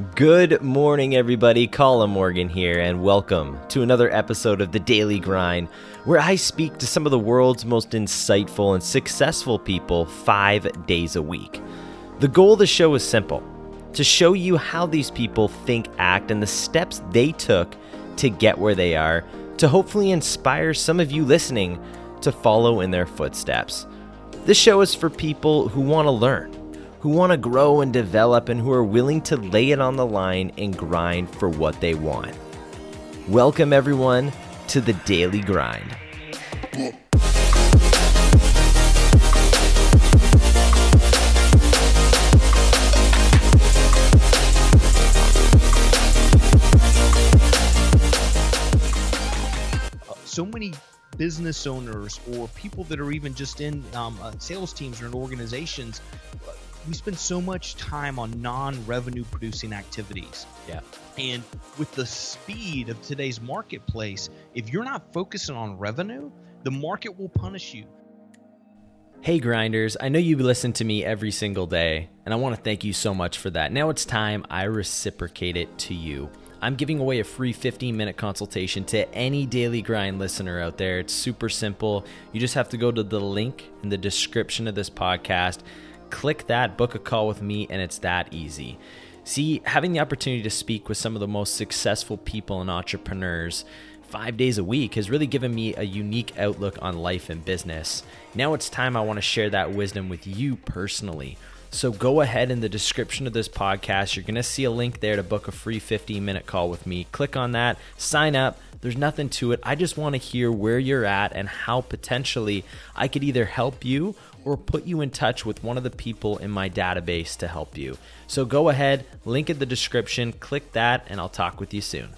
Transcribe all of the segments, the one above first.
Good morning, everybody. Colin Morgan here, and welcome to another episode of The Daily Grind, where I speak to some of the world's most insightful and successful people five days a week. The goal of the show is simple to show you how these people think, act, and the steps they took to get where they are, to hopefully inspire some of you listening to follow in their footsteps. This show is for people who want to learn who want to grow and develop and who are willing to lay it on the line and grind for what they want. Welcome, everyone, to the Daily Grind. So many business owners or people that are even just in um, uh, sales teams or in organizations we spend so much time on non-revenue producing activities. Yeah. And with the speed of today's marketplace, if you're not focusing on revenue, the market will punish you. Hey grinders, I know you listen to me every single day, and I want to thank you so much for that. Now it's time I reciprocate it to you. I'm giving away a free 15 minute consultation to any Daily Grind listener out there. It's super simple. You just have to go to the link in the description of this podcast Click that, book a call with me, and it's that easy. See, having the opportunity to speak with some of the most successful people and entrepreneurs five days a week has really given me a unique outlook on life and business. Now it's time I want to share that wisdom with you personally. So go ahead in the description of this podcast. You're going to see a link there to book a free 15 minute call with me. Click on that, sign up. There's nothing to it. I just want to hear where you're at and how potentially I could either help you or put you in touch with one of the people in my database to help you. So go ahead, link in the description, click that, and I'll talk with you soon.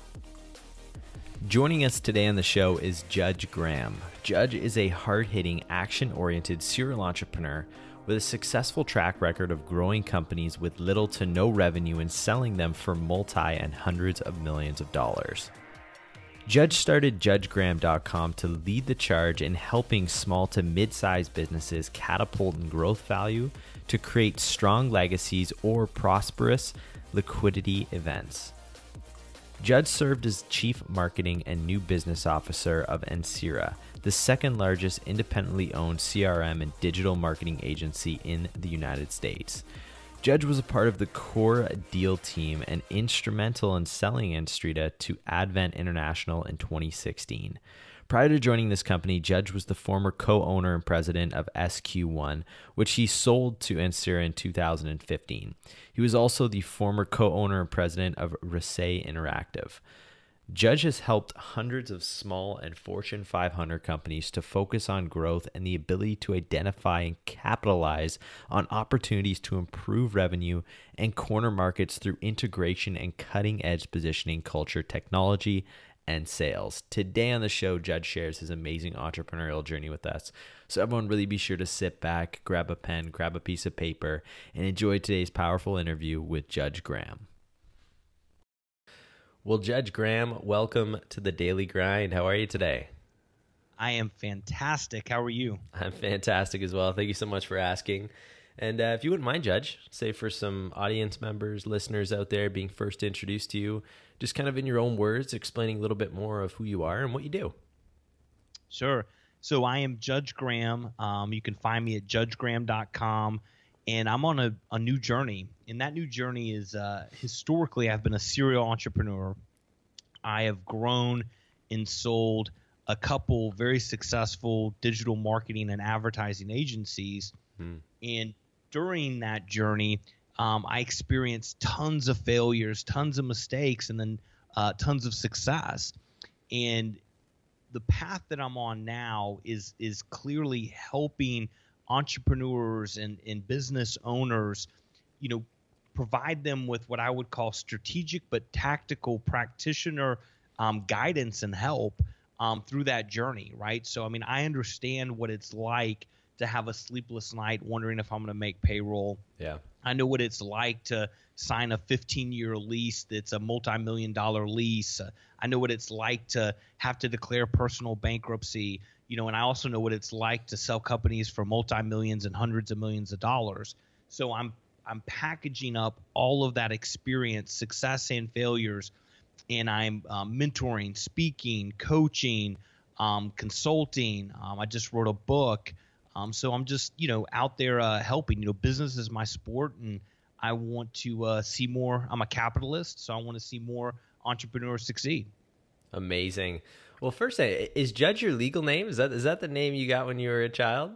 Joining us today on the show is Judge Graham. Judge is a hard hitting, action oriented serial entrepreneur with a successful track record of growing companies with little to no revenue and selling them for multi and hundreds of millions of dollars. Judge started JudgeGraham.com to lead the charge in helping small to mid sized businesses catapult in growth value to create strong legacies or prosperous liquidity events. Judge served as Chief Marketing and New Business Officer of Ansira, the second largest independently owned CRM and digital marketing agency in the United States. Judge was a part of the core deal team and instrumental in selling Ansira to Advent International in 2016. Prior to joining this company, Judge was the former co owner and president of SQ1, which he sold to Ansira in 2015. He was also the former co owner and president of Rassai Interactive. Judge has helped hundreds of small and Fortune 500 companies to focus on growth and the ability to identify and capitalize on opportunities to improve revenue and corner markets through integration and cutting edge positioning, culture, technology, and sales. Today on the show, Judge shares his amazing entrepreneurial journey with us. So, everyone, really be sure to sit back, grab a pen, grab a piece of paper, and enjoy today's powerful interview with Judge Graham. Well, Judge Graham, welcome to the Daily Grind. How are you today? I am fantastic. How are you? I'm fantastic as well. Thank you so much for asking. And uh, if you wouldn't mind, Judge, say for some audience members, listeners out there being first introduced to you, just kind of in your own words, explaining a little bit more of who you are and what you do. Sure. So I am Judge Graham. Um, you can find me at judgegraham.com and I'm on a, a new journey. And that new journey is uh, historically, I've been a serial entrepreneur. I have grown and sold a couple very successful digital marketing and advertising agencies. Hmm. And during that journey, um, I experienced tons of failures, tons of mistakes, and then uh, tons of success. And the path that I'm on now is is clearly helping entrepreneurs and, and business owners, you know, provide them with what I would call strategic but tactical practitioner um, guidance and help um, through that journey, right? So, I mean, I understand what it's like to have a sleepless night wondering if I'm going to make payroll. Yeah. I know what it's like to sign a 15 year lease that's a multi million dollar lease. I know what it's like to have to declare personal bankruptcy you know, and I also know what it's like to sell companies for multi millions and hundreds of millions of dollars. So I'm I'm packaging up all of that experience, success and failures, and I'm um, mentoring, speaking, coaching, um, consulting. Um, I just wrote a book. Um, so I'm just, you know, out there uh, helping. You know, business is my sport, and I want to uh, see more. I'm a capitalist, so I want to see more entrepreneurs succeed. Amazing. Well, first, uh, is Judge your legal name? Is that is that the name you got when you were a child?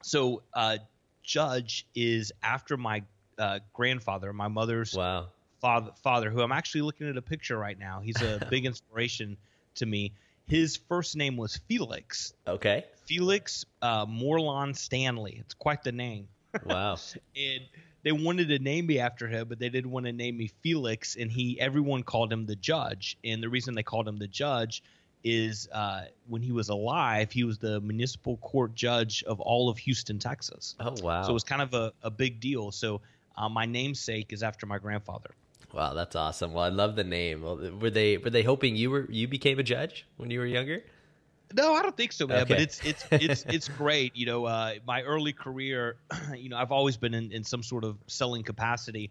So, uh, Judge is after my uh, grandfather, my mother's wow. father, father, who I'm actually looking at a picture right now. He's a big inspiration to me. His first name was Felix. Okay. Felix uh, Morlon Stanley. It's quite the name. Wow. and they wanted to name me after him, but they didn't want to name me Felix. And he, everyone called him the Judge. And the reason they called him the Judge is uh, when he was alive, he was the municipal court judge of all of Houston, Texas. Oh wow! So it was kind of a, a big deal. So uh, my namesake is after my grandfather. Wow, that's awesome. Well, I love the name. Were they were they hoping you were you became a judge when you were younger? No, I don't think so, man. Okay. But it's it's it's it's great. You know, uh, my early career, you know, I've always been in, in some sort of selling capacity.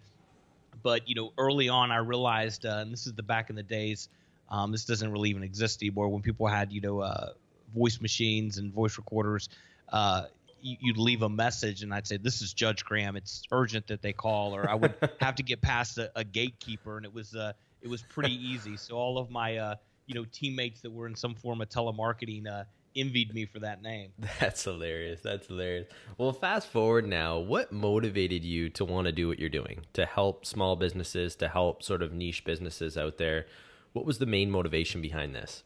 But you know, early on, I realized, uh, and this is the back in the days. Um, this doesn't really even exist anymore. When people had you know uh, voice machines and voice recorders, uh, you'd leave a message and I'd say, "This is Judge Graham. It's urgent that they call," or I would have to get past a, a gatekeeper, and it was uh, it was pretty easy. So all of my uh, you know teammates that were in some form of telemarketing uh, envied me for that name. That's hilarious. That's hilarious. Well, fast forward now. What motivated you to want to do what you're doing to help small businesses, to help sort of niche businesses out there? What was the main motivation behind this?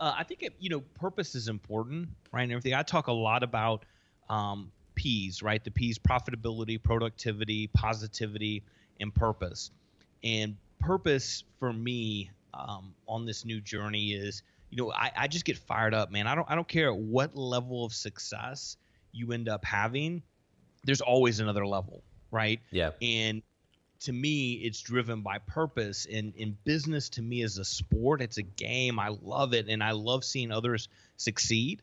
uh, I think it, you know purpose is important, right? And everything. I talk a lot about um, P's, right? The P's: profitability, productivity, positivity, and purpose. And purpose for me um, on this new journey is, you know, I, I just get fired up, man. I don't I don't care what level of success you end up having. There's always another level, right? Yeah. And to me it's driven by purpose and in business to me is a sport it's a game i love it and i love seeing others succeed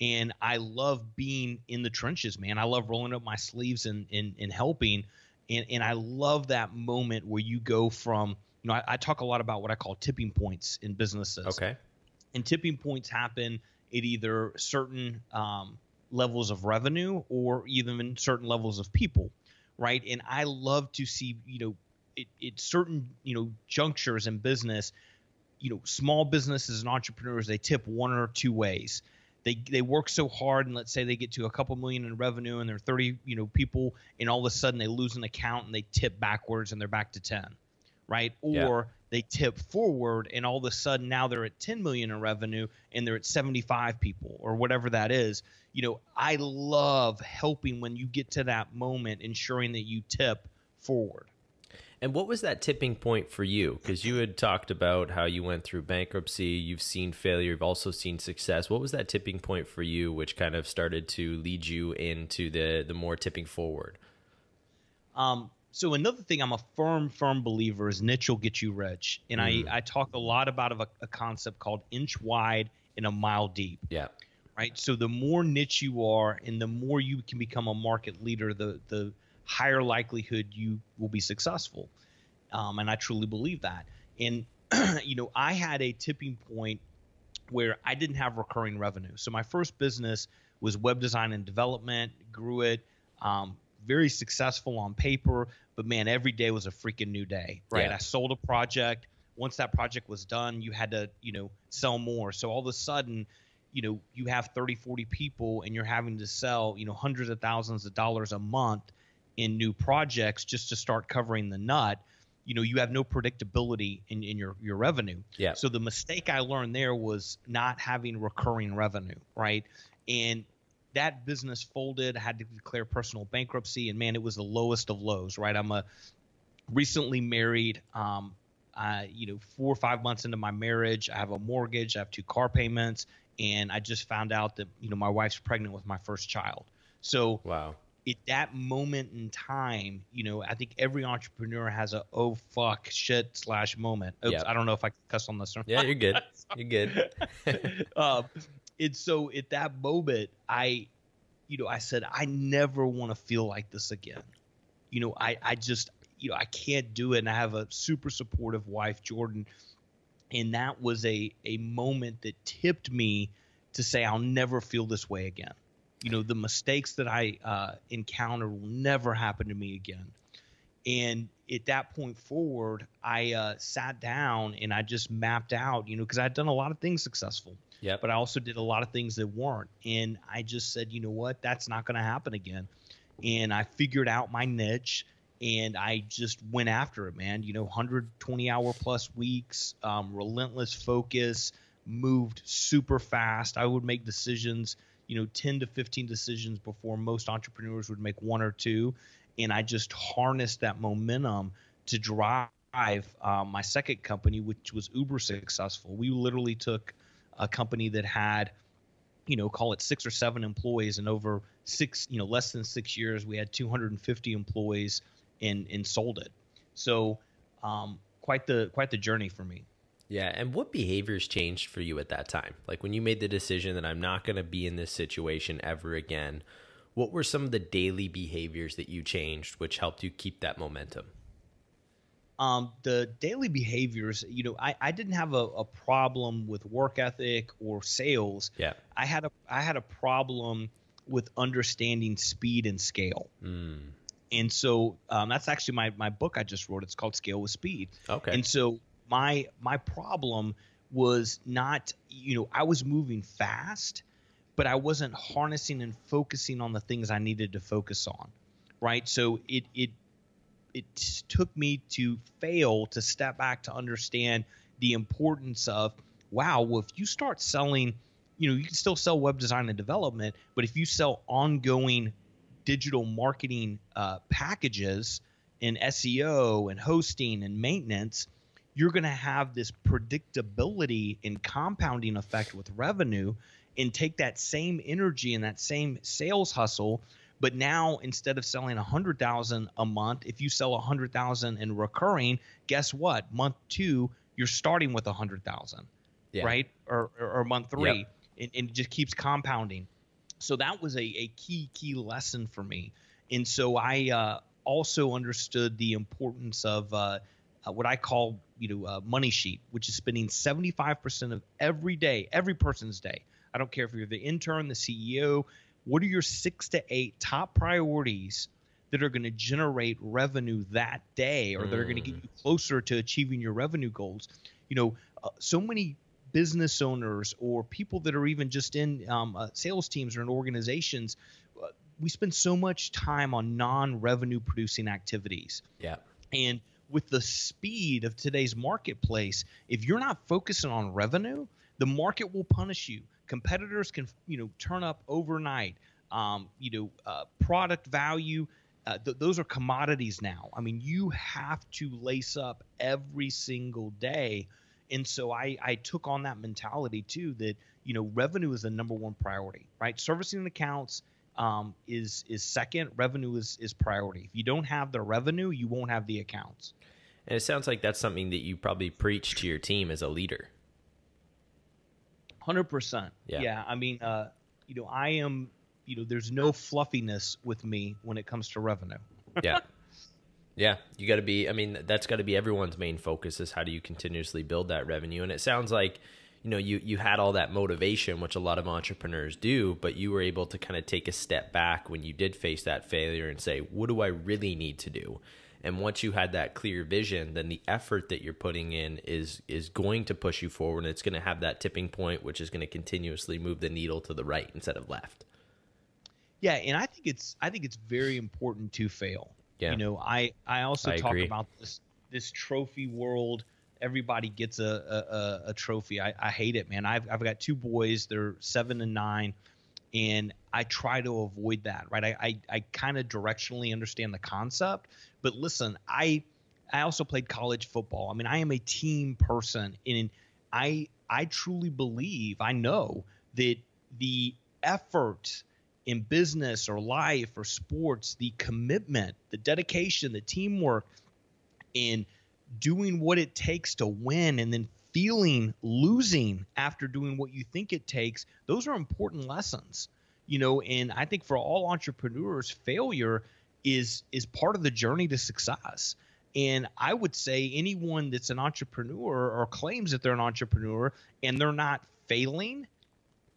and i love being in the trenches man i love rolling up my sleeves and and, and helping and and i love that moment where you go from you know I, I talk a lot about what i call tipping points in businesses okay and tipping points happen at either certain um, levels of revenue or even certain levels of people right? And I love to see, you know, it, it certain, you know, junctures in business, you know, small businesses and entrepreneurs, they tip one or two ways. They, they work so hard and let's say they get to a couple million in revenue and they're 30 you know people and all of a sudden they lose an account and they tip backwards and they're back to 10 right or yeah. they tip forward and all of a sudden now they're at 10 million in revenue and they're at 75 people or whatever that is you know, I love helping when you get to that moment, ensuring that you tip forward. And what was that tipping point for you? Because you had talked about how you went through bankruptcy, you've seen failure, you've also seen success. What was that tipping point for you, which kind of started to lead you into the the more tipping forward? Um, so another thing I'm a firm, firm believer is niche will get you rich, and mm. I I talk a lot about a, a concept called inch wide and a mile deep. Yeah right? So the more niche you are and the more you can become a market leader, the the higher likelihood you will be successful. Um, and I truly believe that. And you know, I had a tipping point where I didn't have recurring revenue. So my first business was web design and development, grew it, um, very successful on paper, but man, every day was a freaking new day, right? Yeah. I sold a project. Once that project was done, you had to, you know, sell more. So all of a sudden, you know you have 30 40 people and you're having to sell you know hundreds of thousands of dollars a month in new projects just to start covering the nut you know you have no predictability in, in your your revenue yeah so the mistake i learned there was not having recurring revenue right and that business folded had to declare personal bankruptcy and man it was the lowest of lows right i'm a recently married um, uh, you know, four or five months into my marriage, I have a mortgage, I have two car payments, and I just found out that you know my wife's pregnant with my first child. So wow. At that moment in time, you know, I think every entrepreneur has a oh fuck shit slash moment. Oops, yep. I don't know if I cuss on this. Or yeah, you're good. You're good. um, and so at that moment, I, you know, I said, I never want to feel like this again. You know, I, I just, you know, I can't do it. And I have a super supportive wife, Jordan. And that was a, a moment that tipped me to say, I'll never feel this way again. You know, the mistakes that I uh, encounter will never happen to me again. And at that point forward, I uh, sat down and I just mapped out, you know, because I'd done a lot of things successful. Yeah. But I also did a lot of things that weren't. And I just said, you know what? That's not going to happen again. And I figured out my niche and I just went after it, man. You know, 120 hour plus weeks, um, relentless focus, moved super fast. I would make decisions, you know, 10 to 15 decisions before most entrepreneurs would make one or two. And I just harnessed that momentum to drive um, my second company, which was uber successful. We literally took a company that had you know call it six or seven employees and over six you know less than six years we had 250 employees and and sold it so um, quite the quite the journey for me yeah and what behaviors changed for you at that time like when you made the decision that i'm not going to be in this situation ever again what were some of the daily behaviors that you changed which helped you keep that momentum um, the daily behaviors, you know, I, I didn't have a, a, problem with work ethic or sales. Yeah. I had a I had a problem with understanding speed and scale. Mm. And so um, that's actually my my book I just wrote. It's called Scale with Speed. Okay. And so my my problem was not, you know, I was moving fast, but I wasn't harnessing and focusing on the things I needed to focus on. Right. So it it it took me to fail to step back to understand the importance of wow well if you start selling you know you can still sell web design and development but if you sell ongoing digital marketing uh, packages in seo and hosting and maintenance you're going to have this predictability and compounding effect with revenue and take that same energy and that same sales hustle but now instead of selling a hundred thousand a month, if you sell a hundred thousand in recurring, guess what? Month two, you're starting with a hundred thousand, yeah. right? Or, or, or month three, yep. and, and, it just keeps compounding. So that was a, a key key lesson for me, and so I uh, also understood the importance of uh, uh, what I call you know uh, money sheet, which is spending 75% of every day, every person's day. I don't care if you're the intern, the CEO, what are your six to eight top priorities that are going to generate revenue that day or that are going to get mm. you closer to achieving your revenue goals? You know, uh, so many business owners or people that are even just in um, uh, sales teams or in organizations, uh, we spend so much time on non revenue producing activities. Yeah. And with the speed of today's marketplace, if you're not focusing on revenue, the market will punish you competitors can you know turn up overnight. Um, you know, uh, product value. Uh, th- those are commodities now. I mean, you have to lace up every single day. And so I, I took on that mentality too that, you know, revenue is the number one priority, right? Servicing accounts um, is is second. Revenue is is priority. If you don't have the revenue, you won't have the accounts. And it sounds like that's something that you probably preach to your team as a leader. Hundred percent. Yeah. I mean, uh, you know, I am. You know, there's no fluffiness with me when it comes to revenue. yeah. Yeah, you got to be. I mean, that's got to be everyone's main focus is how do you continuously build that revenue. And it sounds like, you know, you you had all that motivation, which a lot of entrepreneurs do, but you were able to kind of take a step back when you did face that failure and say, what do I really need to do? And once you had that clear vision, then the effort that you're putting in is is going to push you forward. And it's going to have that tipping point, which is going to continuously move the needle to the right instead of left. Yeah, and I think it's I think it's very important to fail. Yeah. You know, I I also I talk agree. about this this trophy world. Everybody gets a a, a trophy. I, I hate it, man. I've I've got two boys. They're seven and nine and I try to avoid that, right? I I, I kind of directionally understand the concept, but listen, I I also played college football. I mean, I am a team person, and I I truly believe I know that the effort in business or life or sports, the commitment, the dedication, the teamwork, and doing what it takes to win, and then feeling losing after doing what you think it takes, those are important lessons. you know, and I think for all entrepreneurs, failure is is part of the journey to success. And I would say anyone that's an entrepreneur or claims that they're an entrepreneur and they're not failing,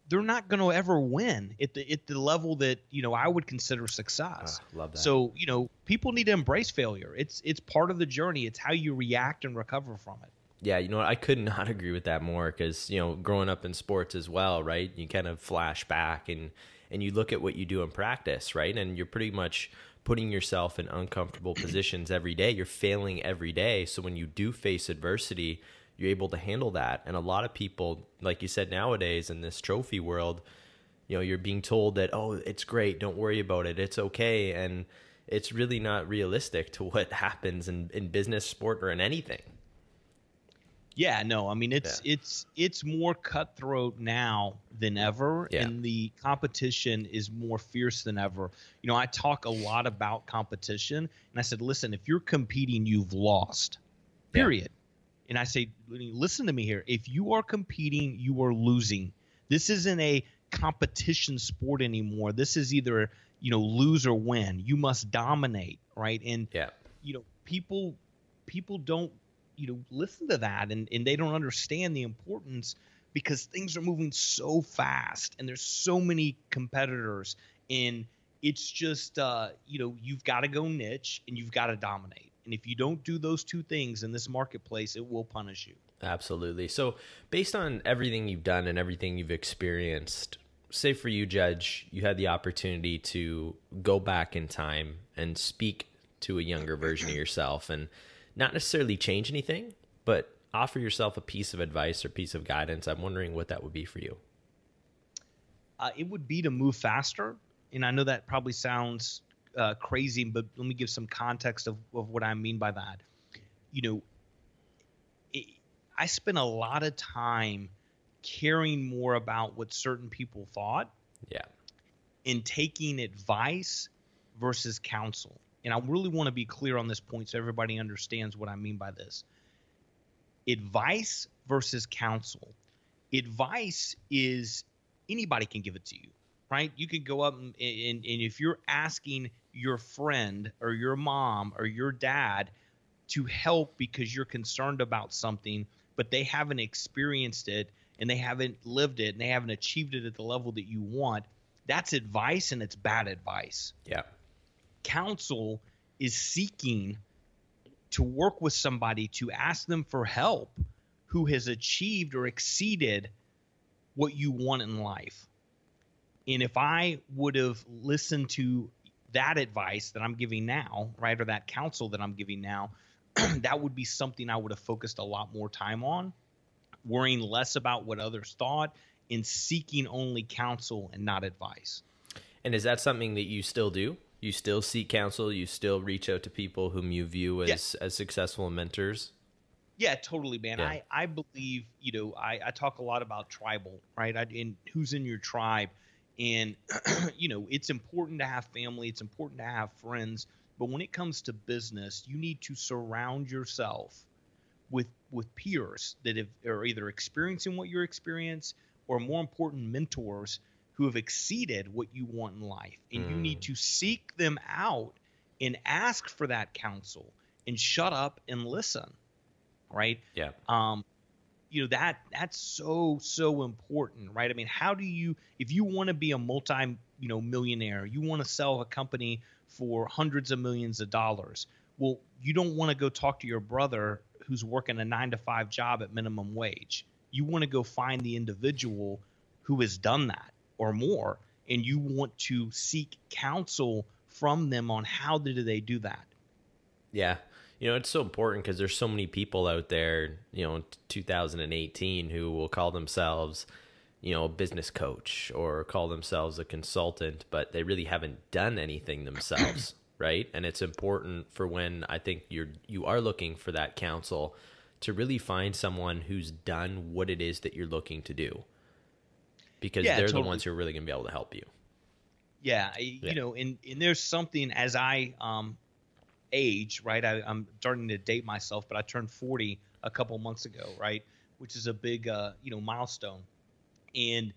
they're not going to ever win at the at the level that you know I would consider success. Ah, love that. So you know, people need to embrace failure. It's it's part of the journey. It's how you react and recover from it. Yeah, you know what? I could not agree with that more because you know, growing up in sports as well, right? You kind of flash back and and you look at what you do in practice, right? And you're pretty much putting yourself in uncomfortable positions every day. You're failing every day. So when you do face adversity, you're able to handle that. And a lot of people, like you said, nowadays in this trophy world, you know, you're being told that, oh, it's great, don't worry about it, it's okay. And it's really not realistic to what happens in, in business, sport, or in anything. Yeah, no, I mean it's yeah. it's it's more cutthroat now than ever, yeah. and the competition is more fierce than ever. You know, I talk a lot about competition, and I said, listen, if you're competing, you've lost. Period. And I say, listen to me here. If you are competing, you are losing. This isn't a competition sport anymore. This is either you know lose or win. You must dominate, right? And yeah, you know people people don't you know listen to that and, and they don't understand the importance because things are moving so fast and there's so many competitors and it's just uh, you know you've got to go niche and you've got to dominate and if you don't do those two things in this marketplace it will punish you absolutely so based on everything you've done and everything you've experienced say for you judge you had the opportunity to go back in time and speak to a younger version of yourself and not necessarily change anything, but offer yourself a piece of advice or piece of guidance. I'm wondering what that would be for you. Uh, it would be to move faster. And I know that probably sounds uh, crazy, but let me give some context of, of what I mean by that. You know, it, I spent a lot of time caring more about what certain people thought. Yeah. In taking advice versus counsel and I really want to be clear on this point so everybody understands what I mean by this. Advice versus counsel. Advice is anybody can give it to you, right? You can go up and, and, and if you're asking your friend or your mom or your dad to help because you're concerned about something, but they haven't experienced it and they haven't lived it and they haven't achieved it at the level that you want, that's advice and it's bad advice. Yeah counsel is seeking to work with somebody to ask them for help who has achieved or exceeded what you want in life. And if I would have listened to that advice that I'm giving now, right, or that counsel that I'm giving now, that would be something I would have focused a lot more time on, worrying less about what others thought and seeking only counsel and not advice. And is that something that you still do? you still seek counsel you still reach out to people whom you view as as successful mentors yeah totally man yeah. i i believe you know i i talk a lot about tribal right I, and who's in your tribe and you know it's important to have family it's important to have friends but when it comes to business you need to surround yourself with with peers that have, are either experiencing what you're experiencing or more important mentors who have exceeded what you want in life. And mm. you need mm. to seek them out and ask for that counsel and shut up and listen. Right? Yeah. Um, you know, that that's so, so important, right? I mean, how do you if you want to be a multi, you know, millionaire, you want to sell a company for hundreds of millions of dollars. Well, you don't want to go talk to your brother who's working a nine to five job at minimum wage. You want to go find the individual who has done that or more, and you want to seek counsel from them on how do they do that. Yeah. You know, it's so important because there's so many people out there, you know, 2018 who will call themselves, you know, a business coach or call themselves a consultant, but they really haven't done anything themselves, right? And it's important for when I think you're you are looking for that counsel to really find someone who's done what it is that you're looking to do because yeah, they're totally. the ones who are really going to be able to help you. Yeah, yeah, you know, and and there's something as I um age, right? I, am starting to date myself, but I turned 40 a couple months ago, right? Which is a big uh, you know milestone, and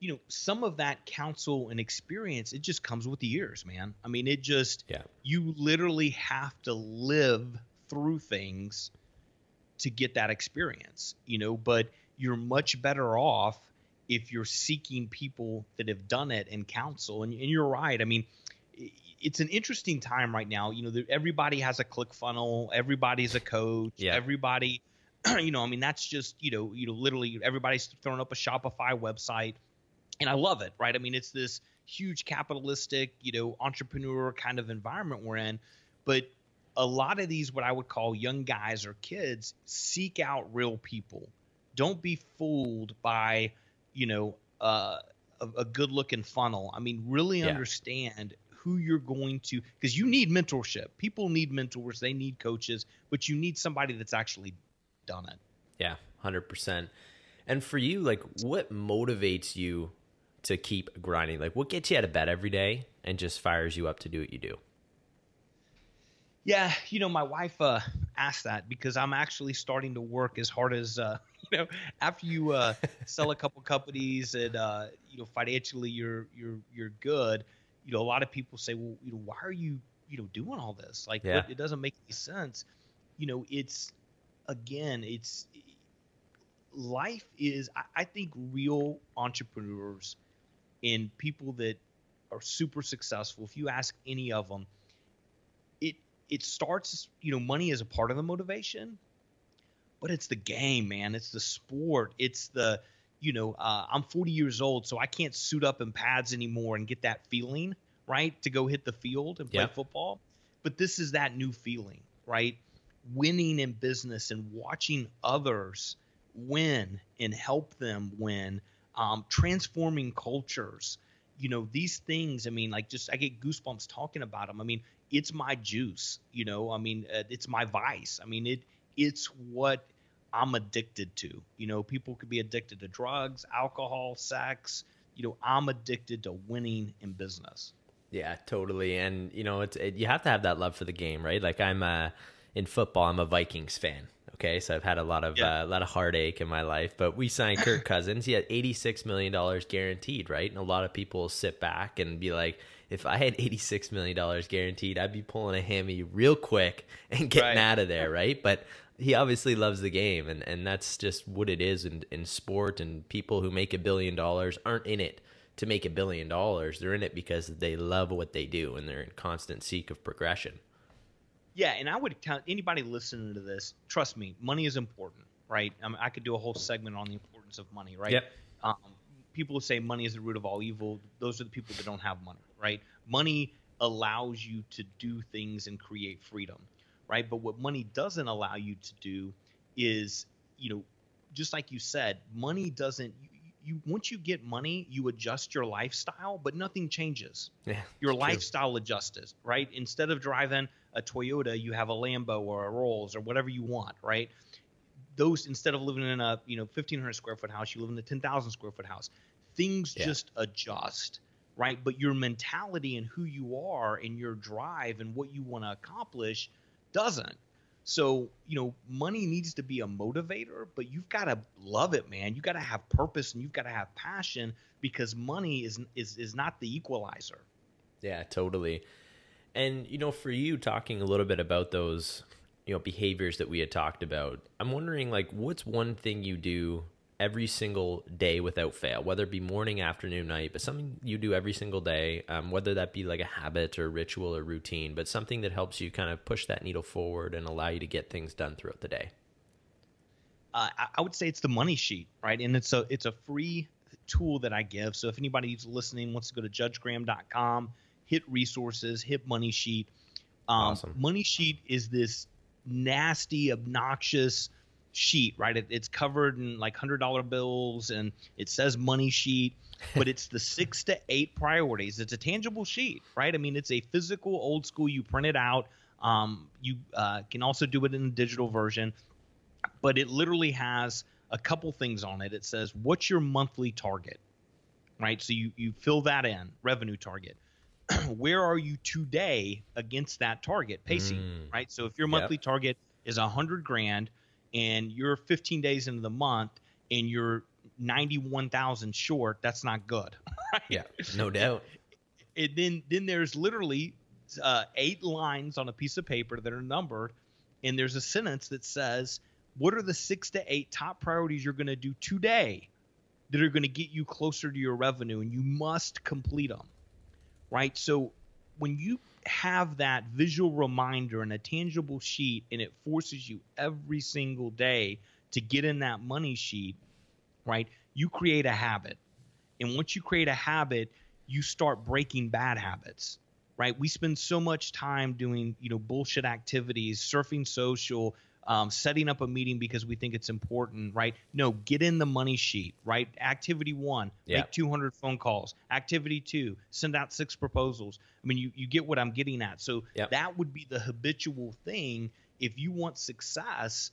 you know, some of that counsel and experience, it just comes with the years, man. I mean, it just, yeah. you literally have to live through things to get that experience, you know, but you're much better off if you're seeking people that have done it and counsel. And, and you're right. I mean, it's an interesting time right now. You know, everybody has a click funnel. Everybody's a coach. Yeah. Everybody, you know, I mean, that's just you know, you know, literally everybody's throwing up a Shopify website, and I love it. Right? I mean, it's this huge capitalistic, you know, entrepreneur kind of environment we're in, but a lot of these what I would call young guys or kids seek out real people. Don't be fooled by, you know, uh, a, a good looking funnel. I mean, really Yeah. understand who you're going to because you need mentorship. People need mentors, they need coaches, but you need somebody that's actually done it. Yeah, hundred percent. And for you, like, what motivates you to keep grinding? Like, what gets you out of bed every day and just fires you up to do what you do? Yeah, you know, my wife uh, asked that because I'm actually starting to work as hard as uh, you know. After you uh, sell a couple companies and uh, you know financially you're you're you're good, you know, a lot of people say, well, you know, why are you you know doing all this? Like, Yeah. what, it doesn't make any sense. You know, it's again, it's life is. I, I think real entrepreneurs and people that are super successful. If you ask any of them, it it starts. You know, money is a part of the motivation, but it's the game, man. It's the sport. It's the you know, uh, I'm 40 years old, so I can't suit up in pads anymore and get that feeling, right, to go hit the field and play Yeah. football. But this is that new feeling, right? Winning in business and watching others win and help them win, um, transforming cultures. You know, these things, I mean, like just I get goosebumps talking about them. I mean, it's my juice, you know, I mean, uh, it's my vice. I mean, it it's what I'm addicted to. You know, people could be addicted to drugs, alcohol, sex. You know, I'm addicted to winning in business. Yeah, totally. And you know, it's it, you have to have that love for the game, right? Like I'm uh, in football, I'm a Vikings fan. Okay, so I've had a lot of Yeah. uh, a lot of heartache in my life, but we signed Kirk Cousins. He had eighty six million dollars guaranteed, right? And a lot of people sit back and be like, if I had eighty six million dollars guaranteed, I'd be pulling a hammy real quick and getting Right. out of there, right? But he obviously loves the game, and, and that's just what it is in, in sport. And people who make a billion dollars aren't in it to make a billion dollars. They're in it because they love what they do and they're in constant seek of progression. Yeah, and I would tell anybody listening to this, trust me, money is important, right? I, mean, I could do a whole segment on the importance of money, right? Yep. Um, people who say money is the root of all evil, those are the people that don't have money, right? Money allows you to do things and create freedom, right? But what money doesn't allow you to do is, you know, just like you said, money doesn't. You, you once you get money, you adjust your lifestyle, but nothing changes Yeah, your it's true. lifestyle adjusts, right? Instead of driving a Toyota, you have a Lambo or a Rolls or whatever you want, right? Those instead of living in a you know 1500 square foot house, you live in a 10,000 square foot house. Things Yeah. just adjust, right? But your mentality and who you are and your drive and what you want to accomplish doesn't. So, you know, money needs to be a motivator, but you've got to love it, man. You got to have purpose and you've got to have passion because money is is is not the equalizer. Yeah, totally. And you know, for you talking a little bit about those, you know, behaviors that we had talked about, I'm wondering like what's one thing you do every single day without fail, whether it be morning, afternoon, night, but something you do every single day, um, whether that be like a habit or ritual or routine, but something that helps you kind of push that needle forward and allow you to get things done throughout the day. uh, I- would say it's the money sheet, right? And it's a it's a free tool that I give. So if anybody who's listening wants to go to judgegraham.com, hit resources, hit money sheet. Um, Awesome. Money sheet is this nasty, obnoxious sheet, right? It, it's covered in like hundred dollar bills, and it says money sheet, but it's the six to eight priorities. It's a tangible sheet, right? I mean, it's a physical, old school. You print it out. Um, you uh, can also do it in a digital version but it literally has a couple things on it. It says, "What's your monthly target?" Right. So you you fill that in revenue target. Where are you today against that target pacing? Mm. Right. So if your Yep. monthly target is a hundred grand and you're 15 days into the month and you're 91,000 short, that's not good. Right? Yeah, no doubt. And then then there's literally uh, eight lines on a piece of paper that are numbered, and there's a sentence that says, "What are the six to eight top priorities you're going to do today that are going to get you closer to your revenue?" And you must complete them, right? So when you have that visual reminder and a tangible sheet, and it forces you every single day to get in that money sheet, right? You create a habit. And once you create a habit, you start breaking bad habits, right? We spend so much time doing, you know, bullshit activities, surfing social, um, setting up a meeting because we think it's important, right? No, get in the money sheet, right? Activity one, Yeah. make 200 phone calls. Activity two, send out six proposals. I mean, you, you get what I'm getting at. So Yep. that would be the habitual thing if you want success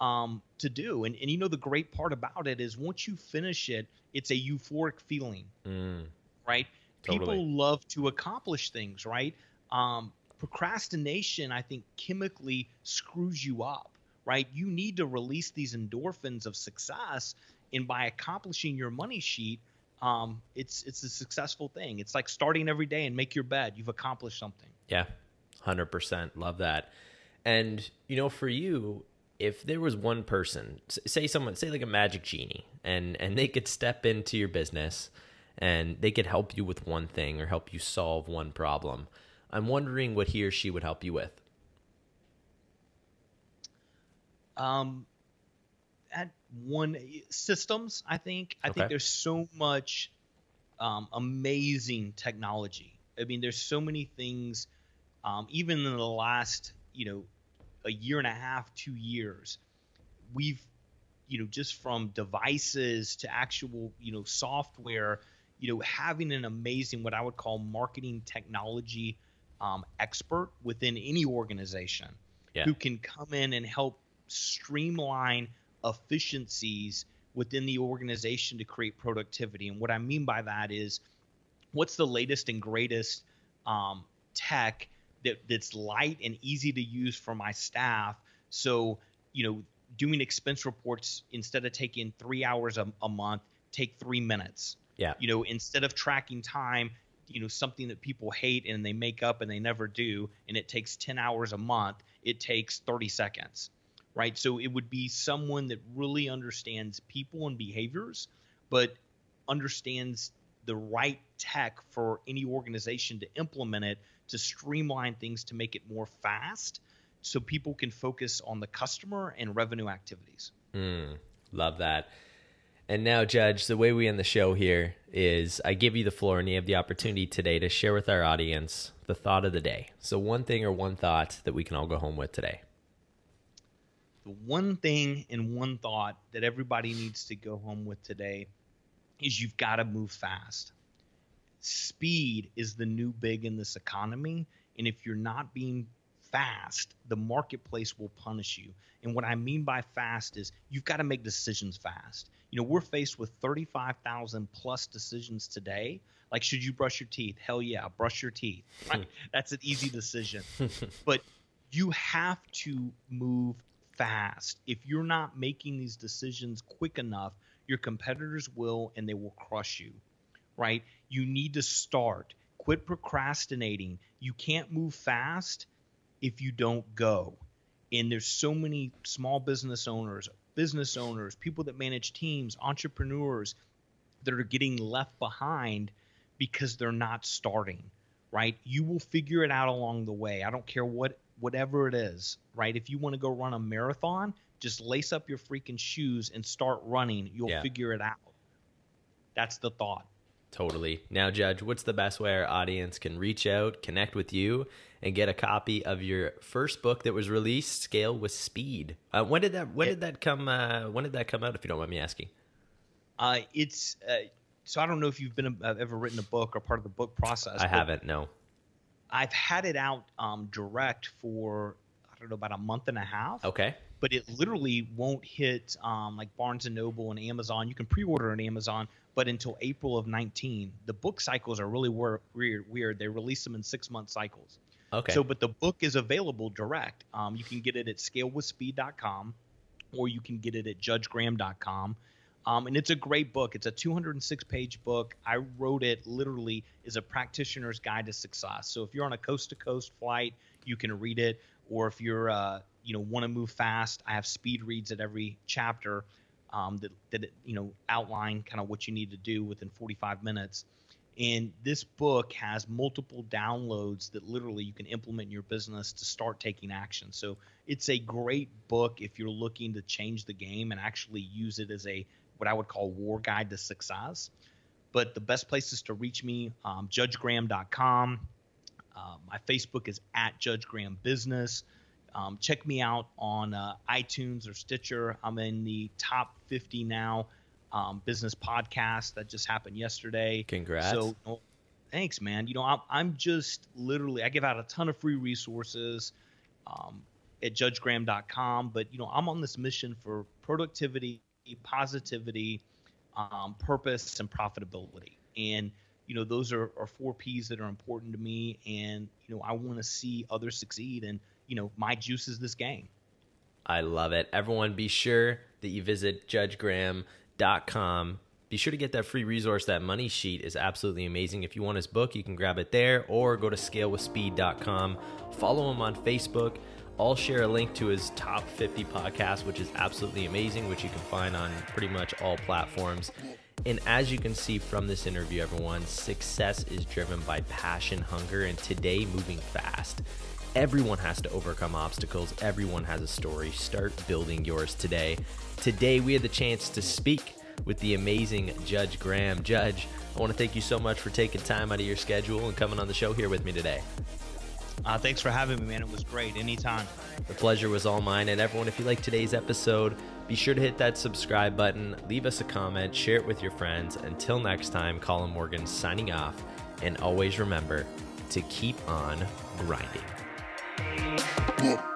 um, to do. And, and you know, the great part about it is once you finish it, it's a euphoric feeling Mm, right? Totally. People love to accomplish things, right? Um, procrastination, I think, chemically screws you up, right? You need to release these endorphins of success, and by accomplishing your money sheet, um, it's it's a successful thing. It's like starting every day and make your bed. You've accomplished something. yeah, hundred percent. Love that. And you know, for you, if there was one person, say someone, say like a magic genie, and and they could step into your business, and they could help you with one thing or help you solve one problem. I'm wondering what he or she would help you with. um at one systems i think i Okay. think there's so much um, amazing technology i mean there's so many things um, even in the last you know a year and a half two years we've you know just from devices to actual you know software you know having an amazing what i would call marketing technology um, expert within any organization Yeah. who can come in and help streamline efficiencies within the organization to create productivity. And what I mean by that is what's the latest and greatest um, tech that, that's light and easy to use for my staff. So, you know, doing expense reports instead of taking three hours a, a month, take three minutes. Yeah. You know, instead of tracking time, you know, something that people hate and they make up and they never do, and it takes 10 hours a month, it takes 30 seconds right? So it would be someone that really understands people and behaviors, but understands the right tech for any organization to implement it to streamline things to make it more fast so people can focus on the customer and revenue activities. Mm, love that. And now, Judge, the way we end the show here is I give you the floor and you have the opportunity today to share with our audience the thought of the day. So, one thing or one thought that we can all go home with today. The one thing and one thought that everybody needs to go home with today is you've got to move fast. Speed is the new big in this economy. And if you're not being fast, the marketplace will punish you. And what I mean by fast is you've got to make decisions fast. You know, we're faced with 35,000 plus decisions today. Like, should you brush your teeth? Hell yeah, brush your teeth. Right? That's an easy decision. but you have to move fast. If you're not making these decisions quick enough, your competitors will and they will crush you. Right? You need to start. Quit procrastinating. You can't move fast if you don't go. And there's so many small business owners, business owners, people that manage teams, entrepreneurs that are getting left behind because they're not starting, right? You will figure it out along the way. I don't care what whatever it is, right? If you want to go run a marathon, just lace up your freaking shoes and start running. You'll Yeah. figure it out. That's the thought. Totally. Now, Judge, what's the best way our audience can reach out, connect with you, and get a copy of your first book that was released, Scale with Speed? Uh, when did that? When did that come? Uh, when did that come out? If you don't mind me asking. Uh, it's uh, so I don't know if you've been uh, ever written a book or part of the book process. I haven't. No. I've had it out um, direct for I don't know about a month and a half. Okay. but it literally won't hit um, like Barnes and Noble and Amazon. You can pre-order on Amazon, but until April of 19. The book cycles are really weird. Weird. They release them in six-month cycles. Okay. So, but the book is available direct. Um, you can get it at scalewithspeed.com, or you can get it at judgegraham.com. Um, and it's a great book. It's a 206 page book. I wrote it literally as a practitioner's guide to success. So if you're on a coast to coast flight, you can read it. Or if you're, uh, you know, want to move fast, I have speed reads at every chapter um, that, that, you know, outline kind of what you need to do within 45 minutes. And this book has multiple downloads that literally you can implement in your business to start taking action. So it's a great book if you're looking to change the game and actually use it as a what I would call war guide to success. But the best places to reach me, um, judgegraham.com. Uh, my Facebook is at Judge Graham Business. Um, check me out on uh, iTunes or Stitcher. I'm in the top 50 now um, business podcast that just happened yesterday. Congrats. So, oh, thanks, man. You know, I'm, I'm just literally, I give out a ton of free resources um, at judgegraham.com, but, you know, I'm on this mission for productivity, positivity, um, purpose, and profitability. And, you know, those are, are four P's that are important to me. And, you know, I want to see others succeed. And, you know, my juice is this game. I love it. Everyone, be sure that you visit Judge Graham com. Be sure to get that free resource. That money sheet is absolutely amazing. If you want his book, you can grab it there or go to scalewithspeed.com. Follow him on Facebook. I'll share a link to his top 50 podcast, which is absolutely amazing, which you can find on pretty much all platforms. And as you can see from this interview, everyone, success is driven by passion, hunger, and today moving fast. Everyone has to overcome obstacles. Everyone has a story. Start building yours today. Today, we had the chance to speak with the amazing Judge Graham. Judge, I want to thank you so much for taking time out of your schedule and coming on the show here with me today. Uh, thanks for having me, man. It was great. Anytime. The pleasure was all mine. And everyone, if you like today's episode, be sure to hit that subscribe button, leave us a comment, share it with your friends. Until next time, Colin Morgan signing off. And always remember to keep on grinding. Yeah.